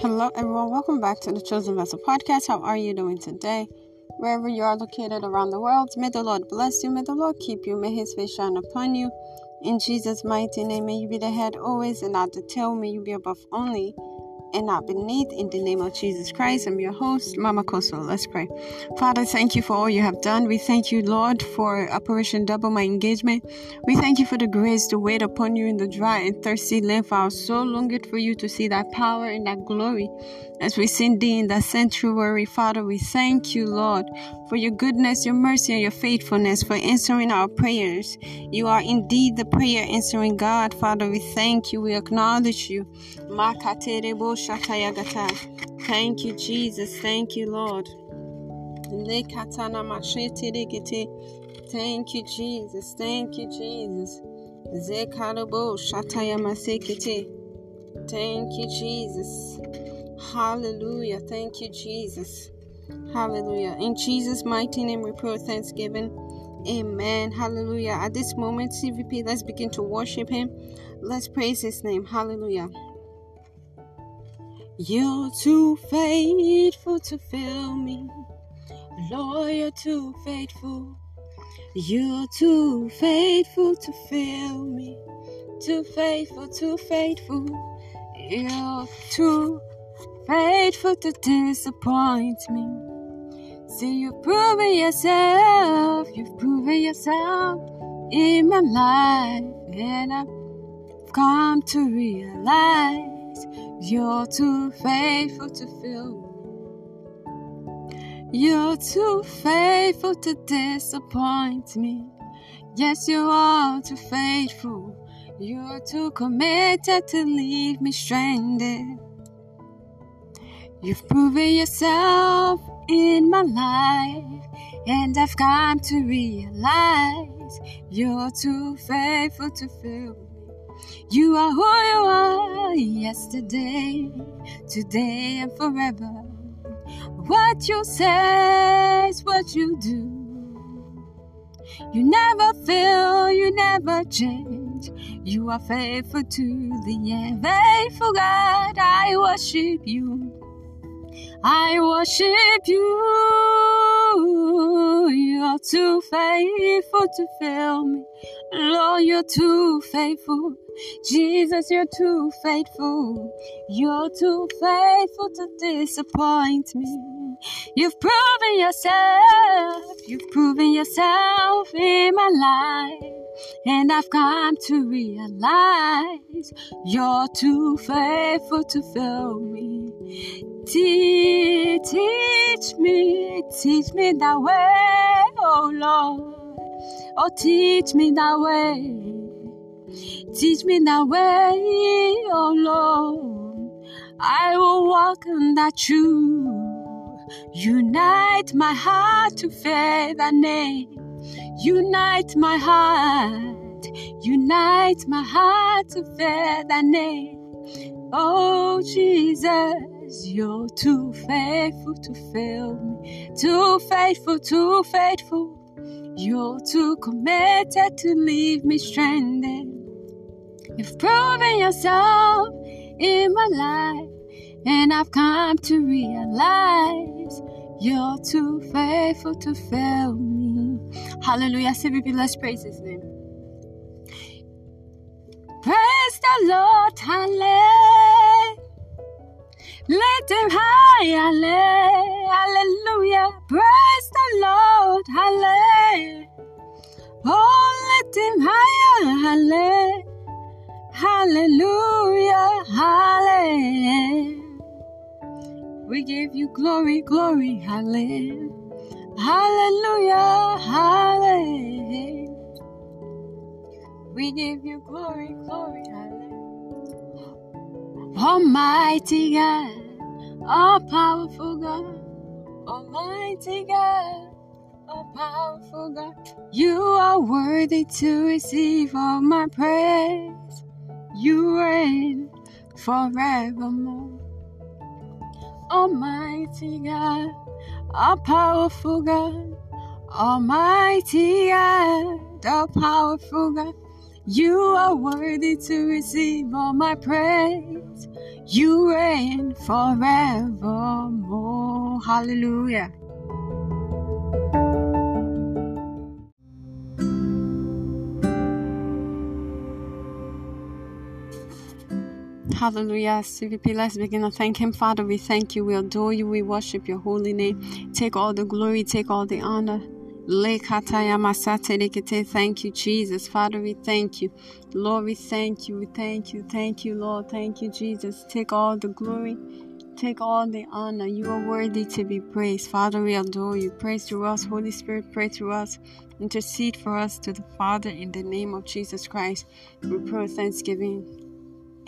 Hello, everyone. Welcome back to the Chosen Vessel podcast. How are you doing today? Wherever you are located around the world, may the Lord bless you. May the Lord keep you. May his face shine upon you. In Jesus' mighty name, may you be the head always and not the tail. May you be above only and not beneath. In the name of Jesus Christ, I'm your host, Mama Kosso. Let's pray. Father, thank you for all you have done. We thank you, Lord, for Operation Double My Engagement. We thank you for the grace to wait upon you in the dry and thirsty land. For our soul longed for you to see that power and that glory as we sing thee in that sanctuary. Father, we thank you, Lord, for your goodness, your mercy, and your faithfulness, for answering our prayers. You are indeed the prayer answering God. Father, we thank you. We acknowledge you. Thank you, Jesus. Thank you, Lord. Thank you, Jesus. Thank you, Jesus. Thank you, Jesus. Hallelujah. Thank you, Jesus. Hallelujah. In Jesus' mighty name, we pray thanksgiving. Amen. Hallelujah. At this moment, CVP, let's begin to worship Him. Let's praise His name. Hallelujah. You're too faithful to fail me. Lord, you're too faithful. You're too faithful to fail me. Too faithful, too faithful. You're too faithful to disappoint me. See, you've proven yourself. You've proven yourself in my life. And I've come to realize you're too faithful to fail. You're too faithful to disappoint me. Yes, you are too faithful. You're too committed to leave me stranded. You've proven yourself in my life, and I've come to realize you're too faithful to fail. You are who you are yesterday, today, and forever. What you say is what you do. You never fail, you never change. You are faithful to the end. Faithful God, I worship you. I worship you. You're too faithful to fail me. Lord, you're too faithful. Jesus, you're too faithful. You're too faithful to disappoint me. You've proven yourself. You've proven yourself in my life. And I've come to realize you're too faithful to fail me. Te- teach me, teach me that way, oh Lord. Oh, teach me that way. Teach me that way, oh Lord. I will walk in that truth. Unite my heart to fear that name. Unite my heart. Unite my heart to fear that name. Oh, Jesus, you're too faithful to fail me. Too faithful, too faithful. You're too committed to leave me stranded. You've proven yourself in my life, and I've come to realize you're too faithful to fail me. Hallelujah. CVP, let's praise his name. Praise the Lord, hallelujah. Let him high, hallelujah. Praise the Lord, hallelujah. Oh, let him high, hallelujah, hallelujah. We give you glory, glory, hallelujah. Hallelujah, hallelujah. We give you glory, glory, hallelujah. Almighty God, all powerful God, Almighty God, all powerful God. You are worthy to receive all my praise. You reign forevermore. Almighty God, all powerful God, Almighty God, all powerful God. You are worthy to receive all my praise. You reign forevermore. Hallelujah. Hallelujah. CVP, let's begin to thank Him. Father, we thank you. We adore you. We worship your holy name. Take all the glory, take all the honor. Thank you, Jesus. Father, we thank you. Lord, we thank you. We thank you. Thank you, Lord. Thank you, Jesus. Take all the glory. Take all the honor. You are worthy to be praised. Father, we adore you. Praise through us. Holy Spirit, pray through us. Intercede for us to the Father in the name of Jesus Christ. We pray thanksgiving.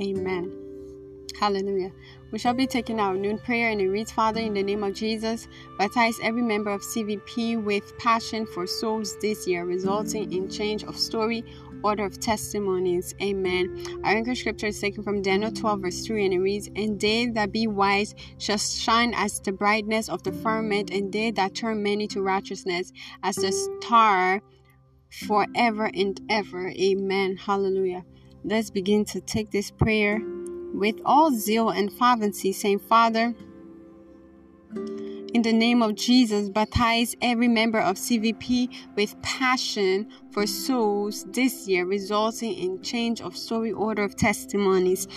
Amen. Hallelujah. We shall be taking our noon prayer and it reads, Father, in the name of Jesus, baptize every member of CVP with passion for souls this year, resulting in change of story, order of testimonies. Amen. Our anchor scripture is taken from Daniel 12, verse 3, and it reads, And they that be wise shall shine as the brightness of the firmament, and they that turn many to righteousness as the star forever and ever. Amen. Hallelujah. Let's begin to take this prayer with all zeal and fervency, saying, Father, in the name of Jesus, baptize every member of CVP with passion for souls this year, resulting in change of story order of testimonies.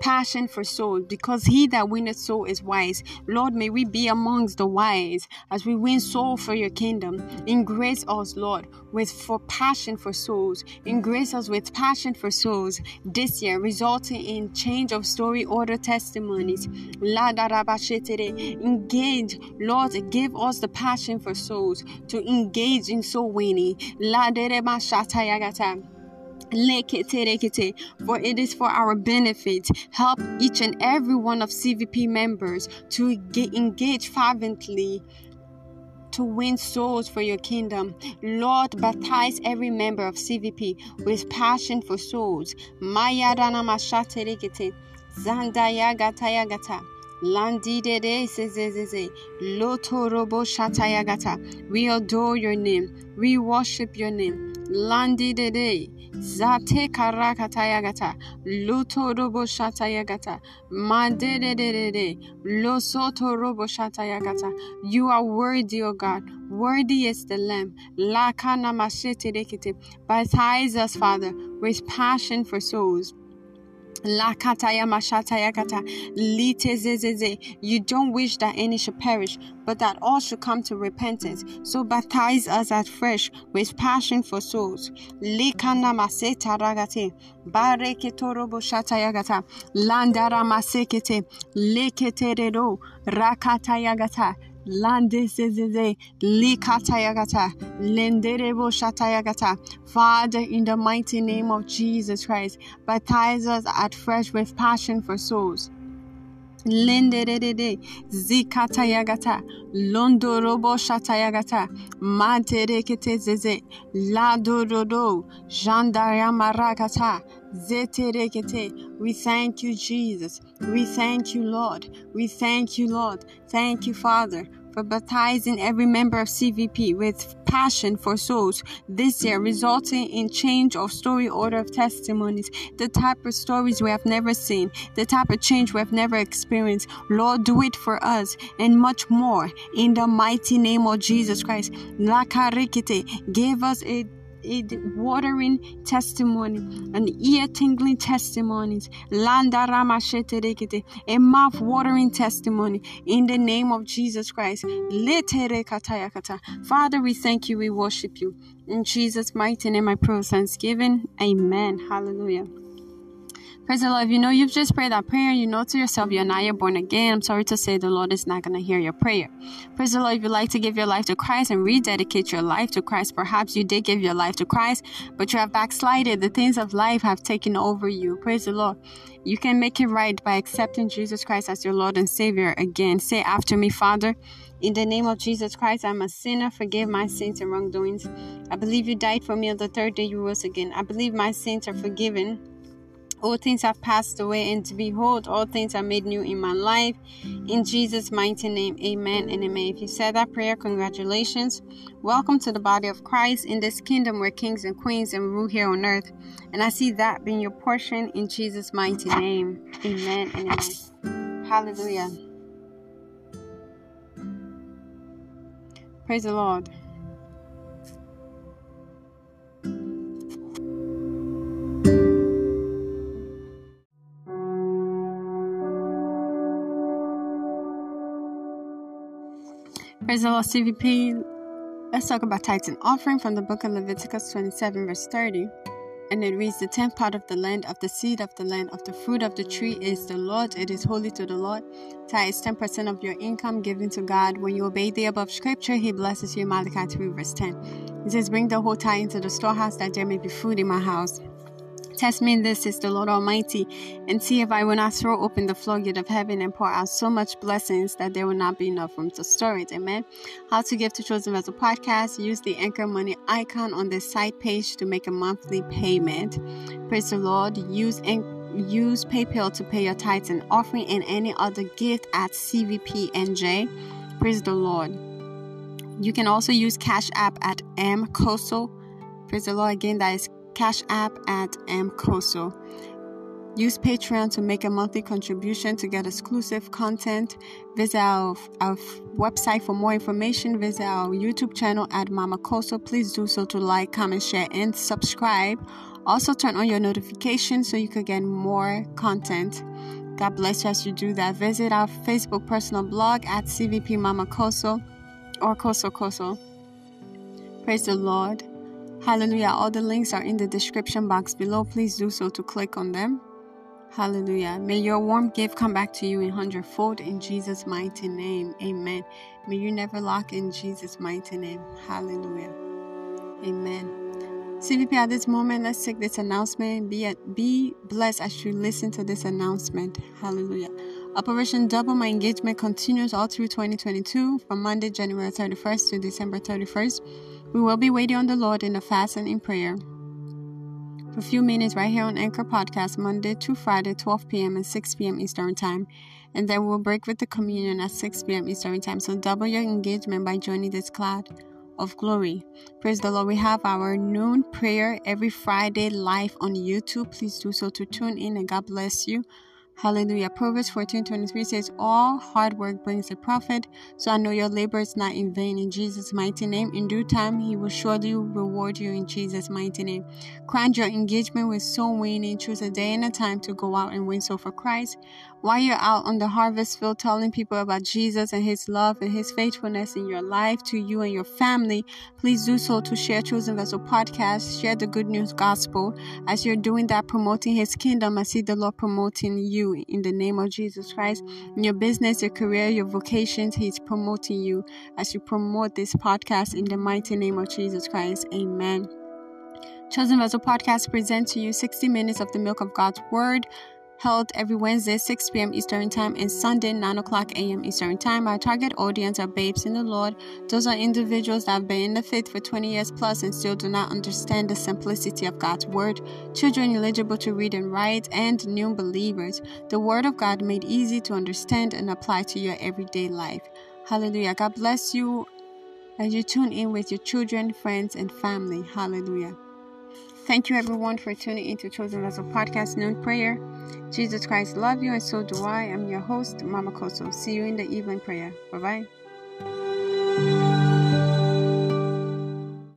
Passion for souls, because he that winneth soul is wise. Lord, may we be amongst the wise as we win soul for your kingdom. Increase us, Lord, with for passion for souls. Increase us with passion for souls this year, resulting in change of story order testimonies. Engage, Lord, give us the passion for souls to engage in soul winning. For it is for our benefit. Help each and every one of CVP members to engage fervently to win souls for your kingdom. Lord, baptize every member of CVP with passion for souls. Mayadana mashaterekete. Zandaya zezezeze. Lotorobo shataya. We adore your name. We worship your name. Landidede. Zate karakatayagata. Luto robo shatayagata. Mandedede. Losoto robo shatayagata. You are worthy, O God. Worthy is the Lamb. Lakana masheterekete. Baptize us, Father, with passion for souls. Lakataya mashataya kata litezezeze. You don't wish that any should perish, but that all should come to repentance. So baptize us afresh with passion for souls. Likana maseta ragate. Bareke torobo shataya gata. Landara masekete. Lekete redo. Rakataya gata. Lande lenderebo. Father, in the mighty name of Jesus Christ, baptize us at fresh with passion for souls. Lenderede zeze ladorodo jandaramarakata we thank you Jesus. We thank you Lord. We thank you Lord. Thank you Father for baptizing every member of CVP with passion for souls. This year, resulting in change of story order of testimonies, the type of stories we have never seen, the type of change we have never experienced. Lord, do it for us and much more in the mighty name of Jesus Christ. Give us a watering testimony, an ear tingling testimonies, a mouth watering testimony in the name of Jesus Christ. Father, we thank you, we worship you. In Jesus' mighty name, I pray thanksgiving. Amen. Hallelujah. Praise the Lord. You know you've just prayed that prayer, you know to yourself you're not yet born again. I'm sorry to say the Lord is not going to hear your prayer. Praise the Lord. If you'd like to give your life to Christ and rededicate your life to Christ, perhaps you did give your life to Christ, but you have backslided. The things of life have taken over you. Praise the Lord. You can make it right by accepting Jesus Christ as your Lord and Savior again. Say after me, Father. In the name of Jesus Christ, I'm a sinner. Forgive my sins and wrongdoings. I believe you died for me on the third day you rose again. I believe my sins are forgiven all things have passed away, and to behold, all things are made new in my life. In Jesus' mighty name, amen and amen. If you said that prayer, congratulations. Welcome to the body of Christ in this kingdom where kings and queens and rule here on earth. And I see that being your portion in Jesus' mighty name. Amen and amen. Hallelujah. Praise the Lord. Praise the Lord, CVP. Let's talk about tithes and offering from the book of Leviticus 27, verse 30. And it reads, The tenth part of the land, of the seed of the land, of the fruit of the tree is the Lord. It is holy to the Lord. Tithe is 10% of your income given to God. When you obey the above scripture, He blesses you. Malachi 3, verse 10. It says, Bring the whole tithe into the storehouse that there may be food in my house. Test me in this, is the Lord Almighty, and see if I will not throw open the floodgate of heaven and pour out so much blessings that there will not be enough room to store it. Amen. How to give to Chosen Vessel podcast. Use the Anchor Money icon on the site page to make a monthly payment. Praise the Lord. Use use PayPal to pay your tithes and offering and any other gift at CVPNJ. Praise the Lord. You can also use Cash App at M Kosso. Praise the Lord again. That is Cash App at MKosso. Use Patreon to make a monthly contribution to get exclusive content. Visit our, our website for more information. Visit our YouTube channel at Mama Kosso. Please do so to like, comment, share, and subscribe. Also, turn on your notifications so you can get more content. God bless you as you do that. Visit our Facebook personal blog at CVP Mama Kosso or Kosso Kosso. Praise the Lord. Hallelujah. All the links are in the description box below. Please do so to click on them. Hallelujah. May your warm gift come back to you in hundredfold in Jesus' mighty name. Amen. May you never lack in Jesus' mighty name. Hallelujah. Amen. CVP, at this moment, let's take this announcement. Be, at, be blessed as you listen to this announcement. Hallelujah. Operation Double My Engagement continues all through 2022 from Monday, January 31st to December 31st. We will be waiting on the Lord in a fast and in prayer for a few minutes right here on Anchor Podcast, Monday to Friday, 12 p.m. and 6 p.m. Eastern Time. And then we'll break with the communion at 6 p.m. Eastern Time. So double your engagement by joining this cloud of glory. Praise the Lord. We have our noon prayer every Friday live on YouTube. Please do so to tune in and God bless you. Hallelujah. Proverbs 14 23 says, All hard work brings a profit. So I know your labor is not in vain in Jesus' mighty name. In due time, He will surely reward you in Jesus' mighty name. Grant your engagement with soul winning. Choose a day and a time to go out and win soul for Christ. While you're out on the harvest field telling people about Jesus and His love and His faithfulness in your life to you and your family, please do so to share Chosen Vessel podcast, share the good news gospel. As you're doing that, promoting His kingdom, I see the Lord promoting you in the name of Jesus Christ. In your business, your career, your vocations, He's promoting you as you promote this podcast in the mighty name of Jesus Christ. Amen. Chosen Vessel Podcast presents to you 60 minutes of the milk of God's Word held every Wednesday, 6 p.m. Eastern Time, and Sunday, 9 o'clock a.m. Eastern Time. Our target audience are babes in the Lord. Those are individuals that have been in the faith for 20 years plus and still do not understand the simplicity of God's Word, children eligible to read and write, and new believers. The Word of God made easy to understand and apply to your everyday life. Hallelujah. God bless you as you tune in with your children, friends, and family. Hallelujah. Thank you everyone for tuning into Chosen Vessel Podcast Noon Prayer. Jesus Christ love you and so do I. I'm your host, Mama Kosso. See you in the evening prayer. Bye bye.